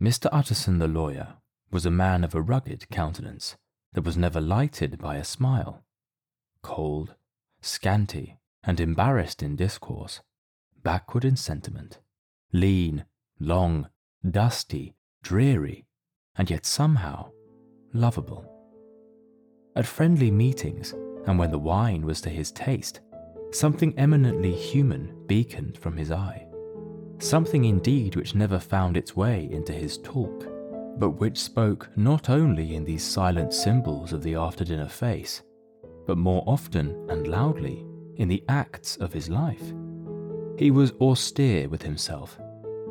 Mr. Utterson the lawyer was a man of a rugged countenance that was never lighted by a smile. Cold, scanty, and embarrassed in discourse, backward in sentiment, lean, long, dusty, dreary, and yet somehow lovable. At friendly meetings, and when the wine was to his taste, something eminently human beaconed from his eye. Something indeed which never found its way into his talk, but which spoke not only in these silent symbols of the after dinner face, but more often and loudly in the acts of his life. He was austere with himself,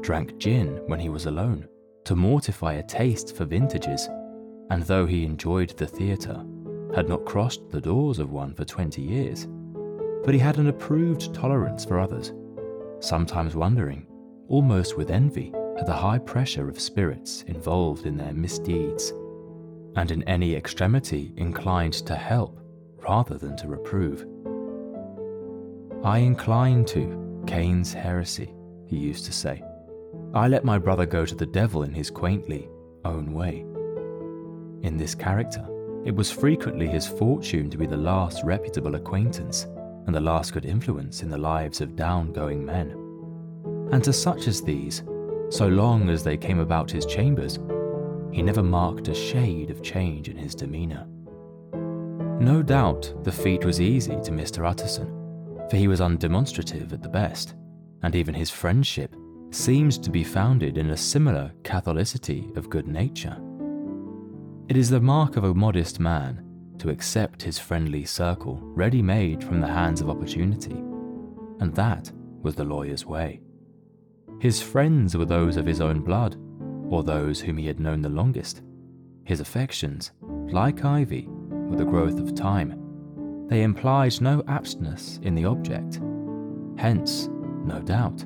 drank gin when he was alone, to mortify a taste for vintages, and though he enjoyed the theatre, had not crossed the doors of one for twenty years. But he had an approved tolerance for others, sometimes wondering, almost with envy, at the high pressure of spirits involved in their misdeeds, and in any extremity inclined to help rather than to reprove. I incline to Cain's heresy, he used to say. I let my brother go to the devil in his quaintly own way. In this character, it was frequently his fortune to be the last reputable acquaintance and the last good influence in the lives of down-going men. And to such as these, so long as they came about his chambers, he never marked a shade of change in his demeanour. No doubt the feat was easy to Mr. Utterson, for he was undemonstrative at the best, and even his friendship seemed to be founded in a similar catholicity of good nature. It is the mark of a modest man to accept his friendly circle ready made from the hands of opportunity, and that was the lawyer's way. His friends were those of his own blood, or those whom he had known the longest. His affections, like ivy, were the growth of time they implied no aptness in the object. Hence, no doubt,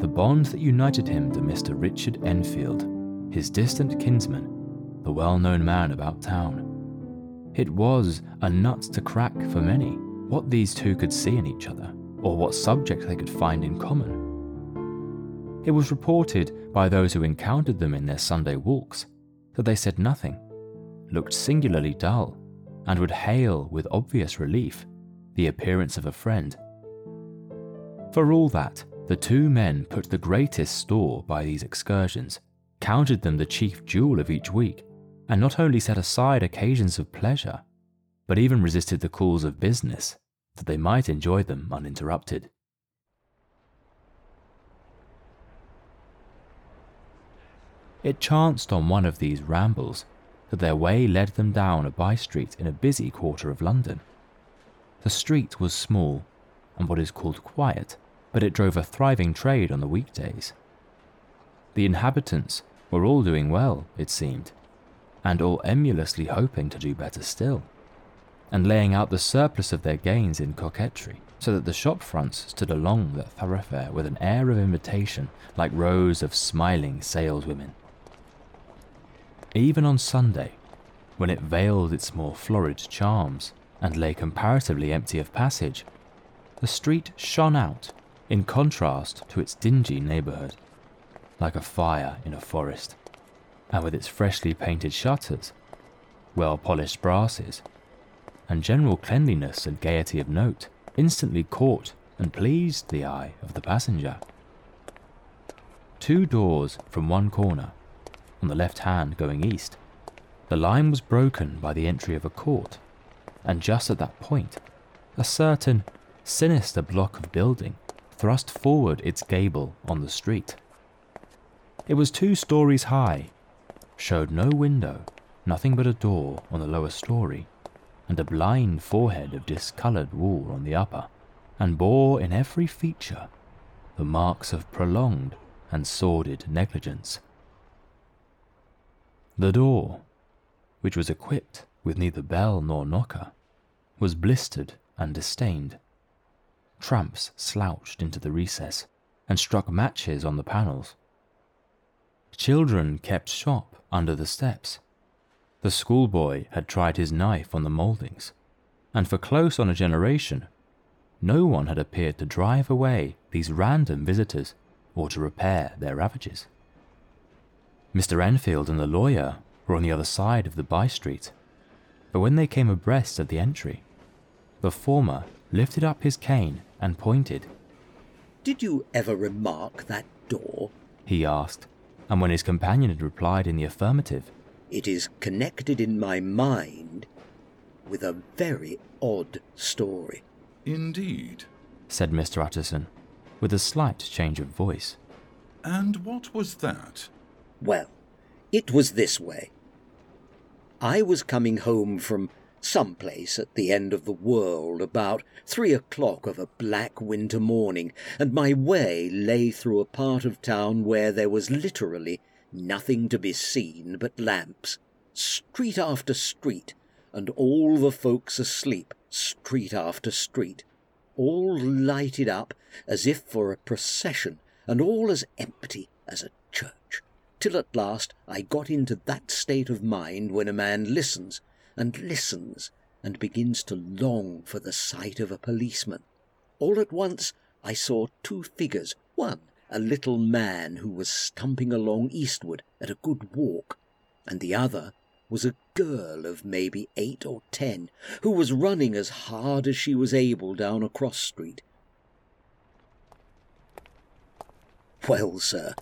the bond that united him to Mr. Richard Enfield, his distant kinsman, the well known man about town. It was a nut to crack for many what these two could see in each other, or what subject they could find in common. It was reported by those who encountered them in their Sunday walks that they said nothing, looked singularly dull, and would hail with obvious relief the appearance of a friend. For all that, the two men put the greatest store by these excursions, counted them the chief jewel of each week, and not only set aside occasions of pleasure, but even resisted the calls of business that they might enjoy them uninterrupted. It chanced on one of these rambles that their way led them down a by street in a busy quarter of London. The street was small and what is called quiet, but it drove a thriving trade on the weekdays. The inhabitants were all doing well, it seemed, and all emulously hoping to do better still, and laying out the surplus of their gains in coquetry, so that the shop fronts stood along that thoroughfare with an air of invitation like rows of smiling saleswomen even on Sunday, when it veiled its more florid charms and lay comparatively empty of passage, the street shone out in contrast to its dingy neighbourhood, like a fire in a forest, and with its freshly painted shutters, well polished brasses, and general cleanliness and gaiety of note instantly caught and pleased the eye of the passenger. Two doors from one corner on the left hand going east. The line was broken by the entry of a court, and just at that point, a certain sinister block of building thrust forward its gable on the street. It was two stories high, showed no window, nothing but a door on the lower story, and a blind forehead of discoloured wall on the upper, and bore in every feature the marks of prolonged and sordid negligence. The door, which was equipped with neither bell nor knocker, was blistered and disdained. Tramps slouched into the recess and struck matches on the panels. Children kept shop under the steps. The schoolboy had tried his knife on the mouldings, and for close on a generation, no one had appeared to drive away these random visitors or to repair their ravages. Mr. Enfield and the lawyer were on the other side of the by street, but when they came abreast of the entry, the former lifted up his cane and pointed. Did you ever remark that door? he asked, and when his companion had replied in the affirmative, It is connected in my mind with a very odd story. Indeed. said Mr. Utterson, with a slight change of voice. And what was that? Well, it was this way. I was coming home from some place at the end of the world about three o'clock of a black winter morning, and my way lay through a part of town where there was literally nothing to be seen but lamps, street after street, and all the folks asleep, street after street, all lighted up as if for a procession, and all as empty as a till at last I got into that state of mind when a man listens and listens and begins to long for the sight of a policeman. All at once I saw two figures, one a little man who was stumping along eastward at a good walk, and the other was a girl of maybe eight or ten, who was running as hard as she was able down a cross street. Well, sir,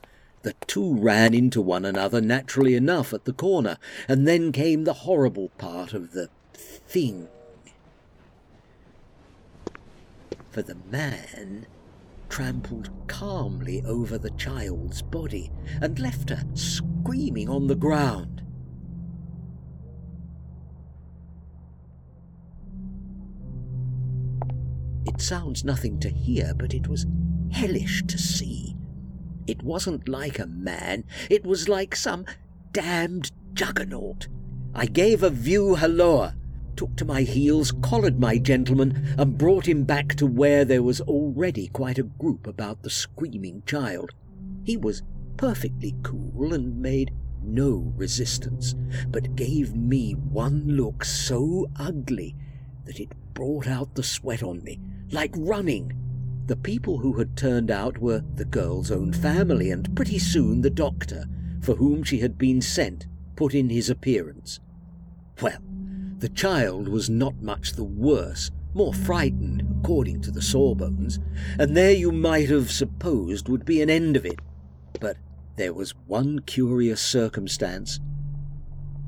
the two ran into one another naturally enough at the corner, and then came the horrible part of the thing. For the man trampled calmly over the child's body and left her screaming on the ground. It sounds nothing to hear, but it was hellish to see. It wasn't like a man, it was like some damned juggernaut. I gave a view halloa, took to my heels, collared my gentleman, and brought him back to where there was already quite a group about the screaming child. He was perfectly cool and made no resistance, but gave me one look so ugly that it brought out the sweat on me, like running. The people who had turned out were the girl's own family, and pretty soon the doctor, for whom she had been sent, put in his appearance. Well, the child was not much the worse, more frightened, according to the sawbones, and there you might have supposed would be an end of it. But there was one curious circumstance.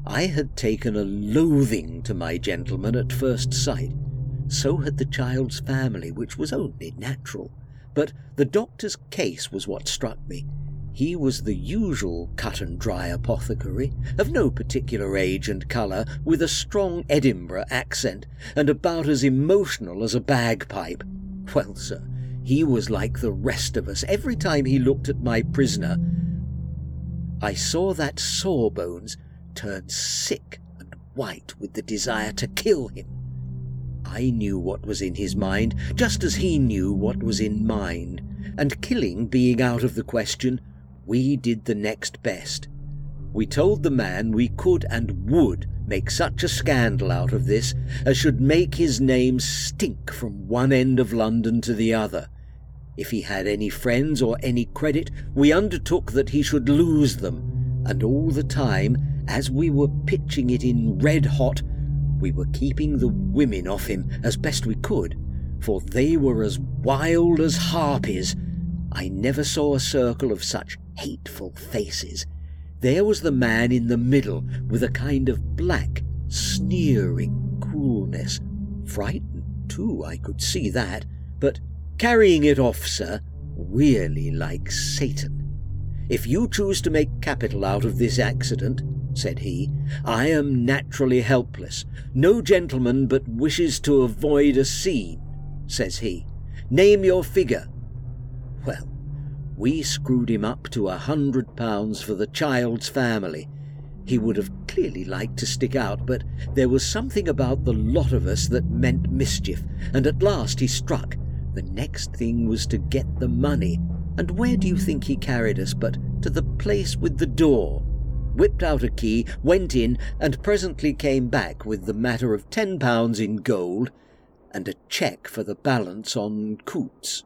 I had taken a loathing to my gentleman at first sight. So had the child's family, which was only natural. But the doctor's case was what struck me. He was the usual cut and dry apothecary, of no particular age and colour, with a strong Edinburgh accent, and about as emotional as a bagpipe. Well, sir, he was like the rest of us. Every time he looked at my prisoner, I saw that Sawbones turn sick and white with the desire to kill him. I knew what was in his mind, just as he knew what was in mine, and killing being out of the question, we did the next best. We told the man we could and would make such a scandal out of this as should make his name stink from one end of London to the other. If he had any friends or any credit, we undertook that he should lose them, and all the time, as we were pitching it in red hot, we were keeping the women off him as best we could, for they were as wild as harpies. I never saw a circle of such hateful faces. There was the man in the middle, with a kind of black, sneering coolness. Frightened, too, I could see that, but carrying it off, sir, really like Satan. If you choose to make capital out of this accident, said he, I am naturally helpless. No gentleman but wishes to avoid a scene, says he. Name your figure. Well, we screwed him up to a hundred pounds for the child's family. He would have clearly liked to stick out, but there was something about the lot of us that meant mischief, and at last he struck. The next thing was to get the money, and where do you think he carried us but to the place with the door? Whipped out a key, went in, and presently came back with the matter of ten pounds in gold and a cheque for the balance on Coutts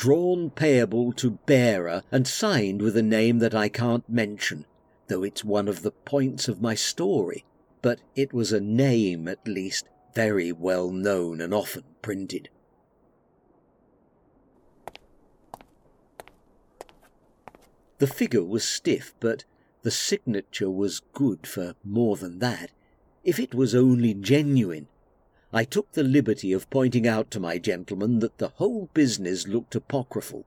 drawn payable to bearer and signed with a name that I can't mention. though it's one of the points of my story. But it was a name, at least, very well known and often printed. The figure was stiff, but the signature was good for more than that. If it was only genuine, I took the liberty of pointing out to my gentleman that the whole business looked apocryphal,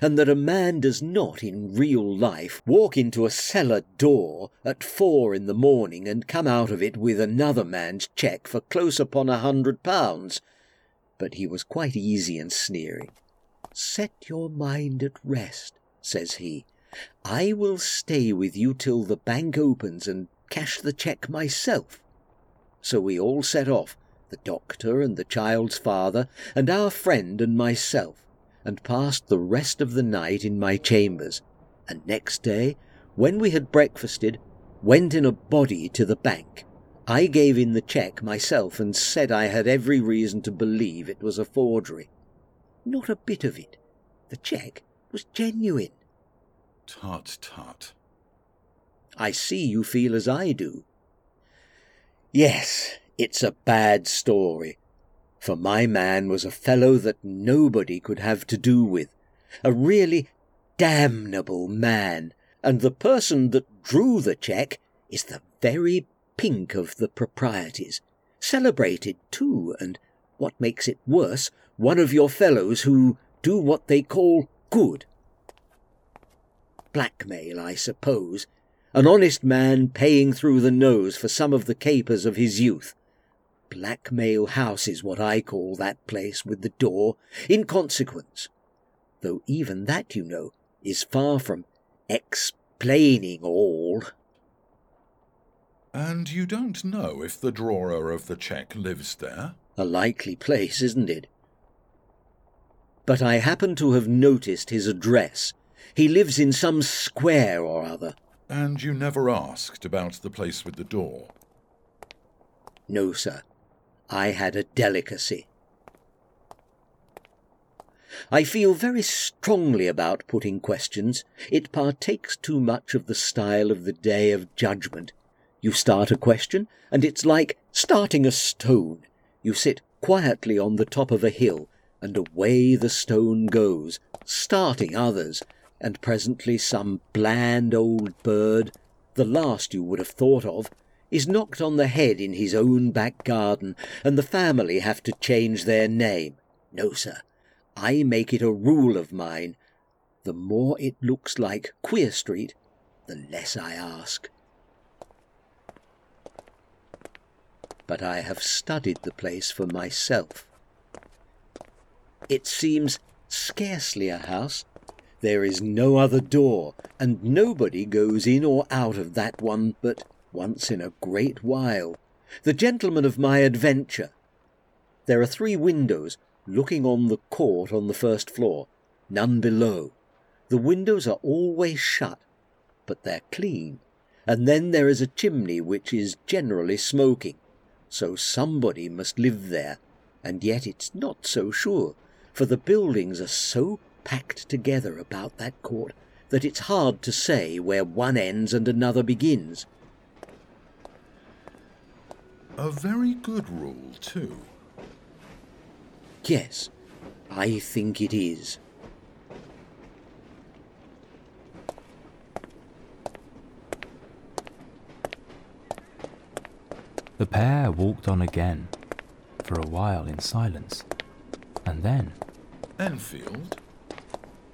and that a man does not in real life walk into a cellar door at four in the morning and come out of it with another man's cheque for close upon a hundred pounds. But he was quite easy and sneering. Set your mind at rest, says he. I will stay with you till the bank opens and cash the cheque myself. So we all set off, the doctor and the child's father, and our friend and myself, and passed the rest of the night in my chambers, and next day, when we had breakfasted, went in a body to the bank. I gave in the cheque myself and said I had every reason to believe it was a forgery. Not a bit of it. The cheque was genuine. Tut, tut. I see you feel as I do. Yes, it's a bad story, for my man was a fellow that nobody could have to do with, a really damnable man, and the person that drew the cheque is the very pink of the proprieties, celebrated too, and what makes it worse, one of your fellows who do what they call good. Blackmail, I suppose, an honest man paying through the nose for some of the capers of his youth. Blackmail House is what I call that place with the door, in consequence. Though even that, you know, is far from explaining all. And you don't know if the drawer of the cheque lives there? A likely place, isn't it? But I happen to have noticed his address. He lives in some square or other. And you never asked about the place with the door? No, sir. I had a delicacy. I feel very strongly about putting questions. It partakes too much of the style of the day of judgment. You start a question, and it's like starting a stone. You sit quietly on the top of a hill, and away the stone goes, starting others, and presently some bland old bird, the last you would have thought of, is knocked on the head in his own back garden, and the family have to change their name. No, sir, I make it a rule of mine. The more it looks like Queer Street, the less I ask. But I have studied the place for myself. It seems scarcely a house. There is no other door, and nobody goes in or out of that one but once in a great while, the gentleman of my adventure. There are three windows looking on the court on the first floor, none below. The windows are always shut, but they're clean. And then there is a chimney which is generally smoking. So somebody must live there, and yet it's not so sure, for the buildings are so packed together about that court that it's hard to say where one ends and another begins. A very good rule, too. Yes, I think it is. The pair walked on again, for a while in silence, and then. Enfield,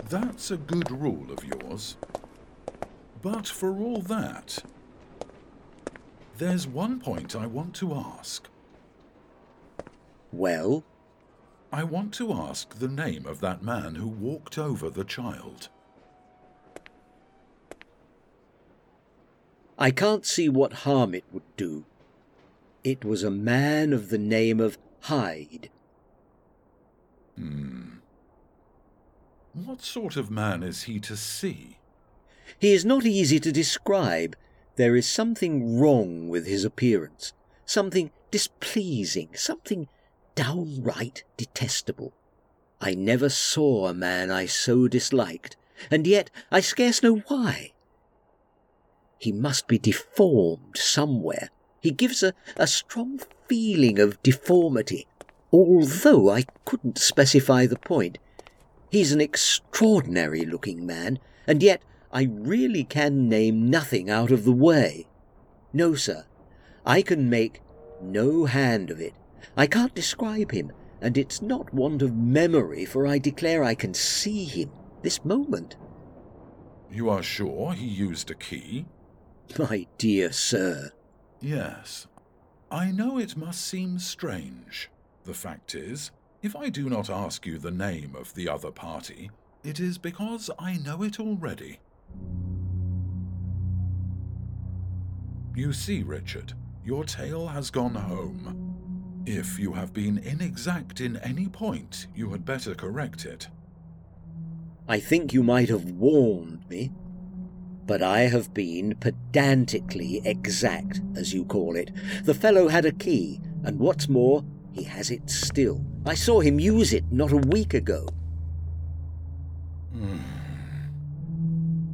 that's a good rule of yours. But for all that, there's one point I want to ask. Well? I want to ask the name of that man who walked over the child. I can't see what harm it would do. It was a man of the name of Hyde. Hmm. What sort of man is he to see? He is not easy to describe. There is something wrong with his appearance, something displeasing, something downright detestable. I never saw a man I so disliked, and yet I scarce know why. He must be deformed somewhere. He gives a, a strong feeling of deformity, although I couldn't specify the point. He's an extraordinary looking man, and yet I really can name nothing out of the way. No, sir, I can make no hand of it. I can't describe him, and it's not want of memory, for I declare I can see him this moment. You are sure he used a key? My dear sir. Yes. I know it must seem strange. The fact is, if I do not ask you the name of the other party, it is because I know it already. You see, Richard, your tale has gone home. If you have been inexact in any point, you had better correct it. I think you might have warned me, but I have been pedantically exact, as you call it. The fellow had a key, and what's more, he has it still. I saw him use it not a week ago.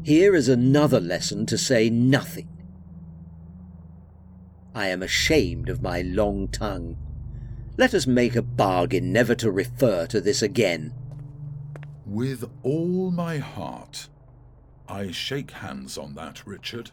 Here is another lesson to say nothing. I am ashamed of my long tongue. Let us make a bargain never to refer to this again. With all my heart. I shake hands on that, Richard.